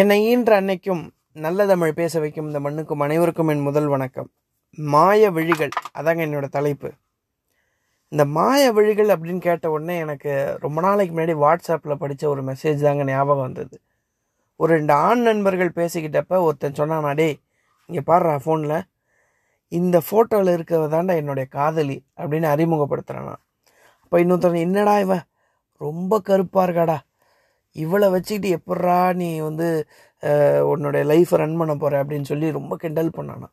என்னை ஈன்ற அன்னைக்கும் நல்ல தமிழ் பேச வைக்கும் இந்த மண்ணுக்கும் அனைவருக்கும் என் முதல் வணக்கம். மாய விழிகள் அதாங்க என்னோட தலைப்பு. இந்த மாய விழிகள் அப்படின்னு கேட்ட உடனே எனக்கு ரொம்ப நாளைக்கு முன்னாடி வாட்ஸ்அப்பில் படித்த ஒரு மெசேஜ் தாங்க ஞாபகம் வந்தது. ஒரு ரெண்டு ஆண் நண்பர்கள் பேசிக்கிட்டப்ப ஒருத்தன் சொன்னானா டேய் இங்கே பாடுறா ஃபோனில் இந்த ஃபோட்டோவில் இருக்கிறவ தாண்டா என்னுடைய காதலி அப்படின்னு அறிமுகப்படுத்துகிறானா அப்போ இன்னொருத்தன் என்னடா இவன் ரொம்ப கருப்பாக இருக்காடா. இவளை வச்சுக்கிட்டு எப்பட்றா நீ வந்து உன்னோடைய லைஃப்பை ரன் பண்ண போகிற அப்படின்னு சொல்லி ரொம்ப கிண்டல் பண்ணானா.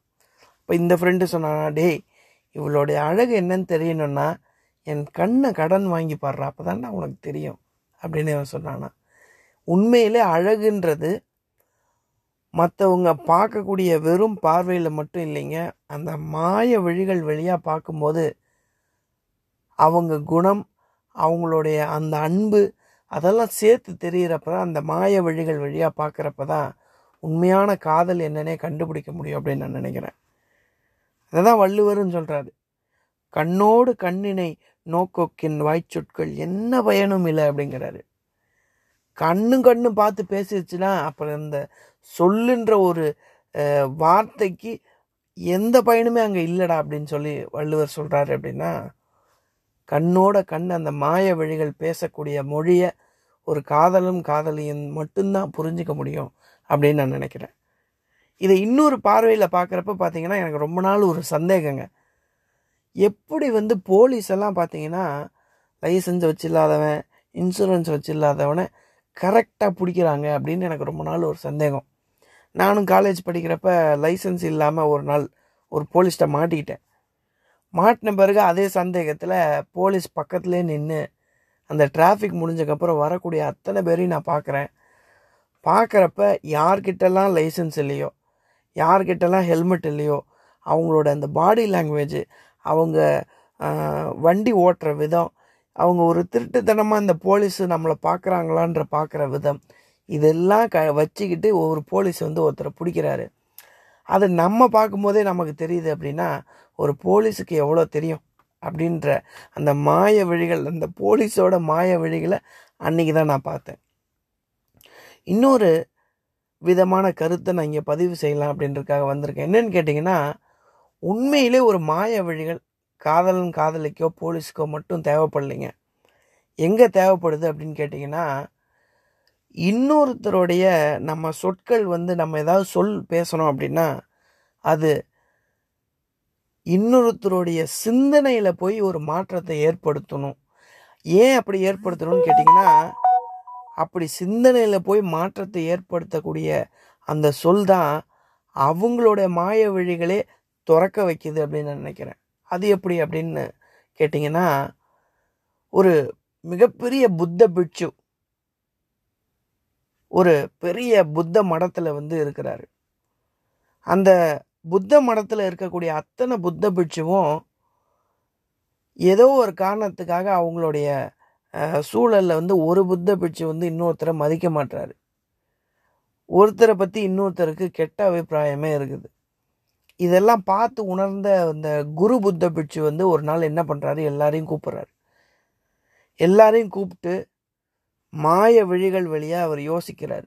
இப்போ இந்த ஃப்ரெண்டு சொன்னானா டேய் இவளுடைய அழகு என்னன்னு தெரியணும்னா என் கண்ணை கடன் வாங்கி பாடுறா அப்போ உனக்கு தெரியும் அப்படின்னு அவன் சொன்னானா. உண்மையிலே அழகுன்றது மற்றவங்க பார்க்கக்கூடிய வெறும் பார்வையில் மட்டும் இல்லைங்க. அந்த மாய வழிகள் வழியாக பார்க்கும்போது அவங்க குணம் அவங்களுடைய அந்த அன்பு அதெல்லாம் சேர்த்து தெரிகிறப்ப தான் அந்த மாய வழிகள் வழியாக பார்க்குறப்ப தான் உண்மையான காதல் என்னன்னே கண்டுபிடிக்க முடியும் அப்படின்னு நான் நினைக்கிறேன். அதை தான் வள்ளுவர்னு சொல்கிறாரு கண்ணோடு கண்ணினை நோக்கோக்கின் வாய்ச்சொற்கள் என்ன பயனும் இல்லை அப்படிங்கிறாரு. கண்ணும் கண்ணும் பார்த்து பேசிடுச்சுன்னா அப்புறம் இந்த சொல்லுன்ற ஒரு வார்த்தைக்கு எந்த பயனுமே அங்கே இல்லைடா அப்படின்னு சொல்லி வள்ளுவர் சொல்கிறாரு அப்படின்னா கண்ணோட கண் அந்த மாய வழிகள் பேசக்கூடிய மொழியை ஒரு காதலும் காதலியும் மட்டும்தான் புரிஞ்சிக்க முடியும் அப்படின்னு நான் நினைக்கிறேன். இதை இன்னொரு பார்வையில் பார்க்குறப்ப பார்த்தீங்கன்னா எனக்கு ரொம்ப நாள் ஒரு சந்தேகங்க. எப்படி வந்து போலீஸ் எல்லாம் பார்த்தீங்கன்னா லைசன்ஸ் வச்சில்லாதவன் இன்சூரன்ஸ் வச்சில்லாதவனை கரெக்டாக பிடிக்கிறாங்க அப்படின்னு எனக்கு ரொம்ப நாள் ஒரு சந்தேகம். நானும் காலேஜ் படிக்கிறப்ப லைசன்ஸ் இல்லாமல் ஒரு நாள் ஒரு போலீஸ்கிட்ட மாட்டிக்கிட்டேன். மாட்டின பிறகு அதே சந்தேகத்தில் போலீஸ் பக்கத்துலேயே நின்று அந்த டிராஃபிக் முடிஞ்சக்கப்புறம் வரக்கூடிய அத்தனை பேரையும் நான் பார்க்குறேன். பார்க்குறப்ப யார்கிட்டலாம் லைசன்ஸ் இல்லையோ யார்கிட்டலாம் ஹெல்மெட் இல்லையோ அவங்களோட அந்த பாடி லாங்குவேஜ் அவங்க வண்டி ஓட்டுற விதம் அவங்க ஒரு திருட்டுத்தனமாக இந்த போலீஸு நம்மளை பார்க்குறாங்களான்ற பார்க்குற விதம் இதெல்லாம் க வச்சுக்கிட்டு ஒவ்வொரு போலீஸ் வந்து ஒருத்தரை பிடிக்கிறாரு. அதை நம்ம பார்க்கும்போதே நமக்கு தெரியுது அப்படின்னா ஒரு போலீஸுக்கு எவ்வளோ தெரியும்? அப்படின்ற அந்த மாய வழிகள் அந்த போலீஸோட மாய வழிகளை அன்னைக்கு தான் நான் பார்த்தேன். இன்னொரு விதமான கருத்தை நான் இங்கே பதிவு செய்யலாம் அப்படின்றதுக்காக வந்திருக்கேன். என்னன்னு கேட்டிங்கன்னா உண்மையிலே ஒரு மாய வழிகள் காதலன் காதலிக்கோ போலீஸுக்கோ மட்டும் தேவைப்படலைங்க. எங்கே தேவைப்படுது அப்படின்னு கேட்டிங்கன்னா இன்னொருத்தருடைய நம்ம சொற்கள் வந்து நம்ம ஏதாவது சொல் பேசணும் அப்படின்னா அது இன்னொருத்தருடைய சிந்தனையில் போய் ஒரு மாற்றத்தை ஏற்படுத்தணும். ஏன் அப்படி ஏற்படுத்தணும்னு கேட்டிங்கன்னா அப்படி சிந்தனையில் போய் மாற்றத்தை ஏற்படுத்தக்கூடிய அந்த சொல் தான் அவங்களுடைய மாய வழிகளே துறக்க வைக்குது அப்படின்னு நான் நினைக்கிறேன். அது எப்படி அப்படின்னு கேட்டிங்கன்னா ஒரு மிகப்பெரிய புத்த பிட்சு ஒரு பெரிய புத்த மடத்தில் வந்து இருக்கிறாரு. அந்த புத்த மடத்தில் இருக்கக்கூடிய அத்தனை புத்த பிட்சுவும் ஏதோ ஒரு காரணத்துக்காக அவங்களுடைய சூழலில் சூழல்ல வந்து ஒரு புத்த பிட்சு வந்து இன்னொருத்தரை மதிக்க மாட்டாரு ஒருத்தரை பற்றி இன்னொருத்தருக்கு கெட்ட அபிப்பிராயமே இருக்குது. இதெல்லாம் பார்த்து உணர்ந்த அந்த குரு புத்த பிட்சு வந்து ஒரு நாள் என்ன பண்ணுறாரு எல்லாரையும் கூப்பிட்றாரு. எல்லாரையும் கூப்பிட்டு மாய விழிகள் வழியாக அவர் யோசிக்கிறார்.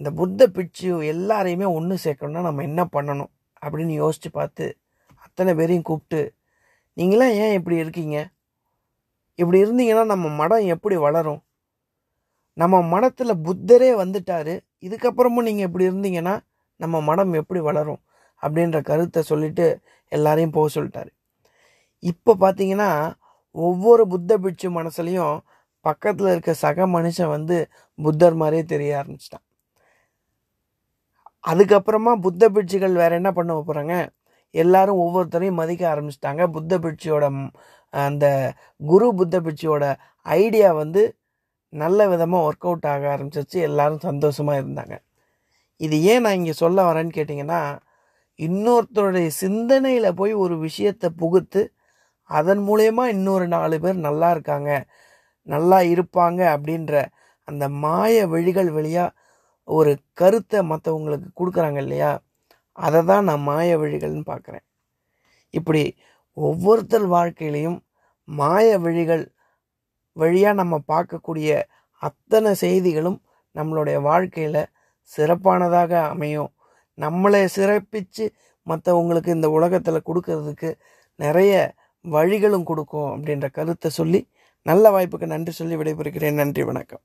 இந்த புத்த பிட்சு எல்லாரையுமே ஒன்று சேர்க்கணும்னா நம்ம என்ன பண்ணணும்? அப்படின்னு யோசித்து பார்த்து அத்தனை பேரையும் கூப்பிட்டு நீங்களாம் ஏன் இப்படி இருக்கீங்க? இப்படி இருந்தீங்கன்னா நம்ம மடம் எப்படி வளரும்? நம்ம மடத்தில் புத்தரே வந்துட்டார். இதுக்கப்புறமும் நீங்கள் இப்படி இருந்தீங்கன்னா நம்ம மடம் எப்படி வளரும்? அப்படின்ற கருத்தை சொல்லிட்டு எல்லாரையும் போக சொல்லிட்டாரு. இப்போ பார்த்தீங்கன்னா ஒவ்வொரு புத்த பிட்சு மனசுலையும் பக்கத்தில் இருக்க சக மனுஷன் வந்து புத்தர் மாதிரியே தெரிய ஆரம்பிச்சிட்டான். அதுக்கப்புறமா புத்த பிட்சுகள் வேறு என்ன பண்ண போகிறாங்க எல்லாரும் ஒவ்வொருத்தரையும் மதிக்க ஆரம்பிச்சிட்டாங்க. புத்த பிட்சியோட அந்த குரு புத்த பிட்சியோட ஐடியா வந்து நல்ல விதமாக ஒர்க் அவுட் ஆக ஆரம்பிச்சிச்சு எல்லாரும் சந்தோஷமாக இருந்தாங்க. இது ஏன் நான் இங்கே சொல்ல வரேன்னு கேட்டிங்கன்னா இன்னொருத்தருடைய சிந்தனையில் போய் ஒரு விஷயத்தை புகுத்து அதன் மூலயமா இன்னொரு நாலு பேர் நல்லா இருக்காங்க நல்லா இருப்பாங்க அப்படின்ற அந்த மாய வழிகள் வழியாக ஒரு கருத்தை மற்றவங்களுக்கு கொடுக்குறாங்க இல்லையா? அதை தான் நான் மாய வழிகள்னு பார்க்குறேன் இப்படி ஒவ்வொருத்தர் வாழ்க்கையிலையும் மாய வழிகள் வழியாக நம்ம பார்க்கக்கூடிய அத்தனை செய்திகளும் நம்மளுடைய வாழ்க்கையில் சிறப்பானதாக அமையும். நம்மளை சிறப்பித்து மற்றவங்களுக்கு இந்த உலகத்தில் கொடுக்கறதுக்கு நிறைய வழிகளும் கொடுக்கும் அப்படின்ற கருத்தை சொல்லி நல்ல வாய்ப்புக்கு நன்றி சொல்லி விடைபெறுகிறேன். நன்றி வணக்கம்.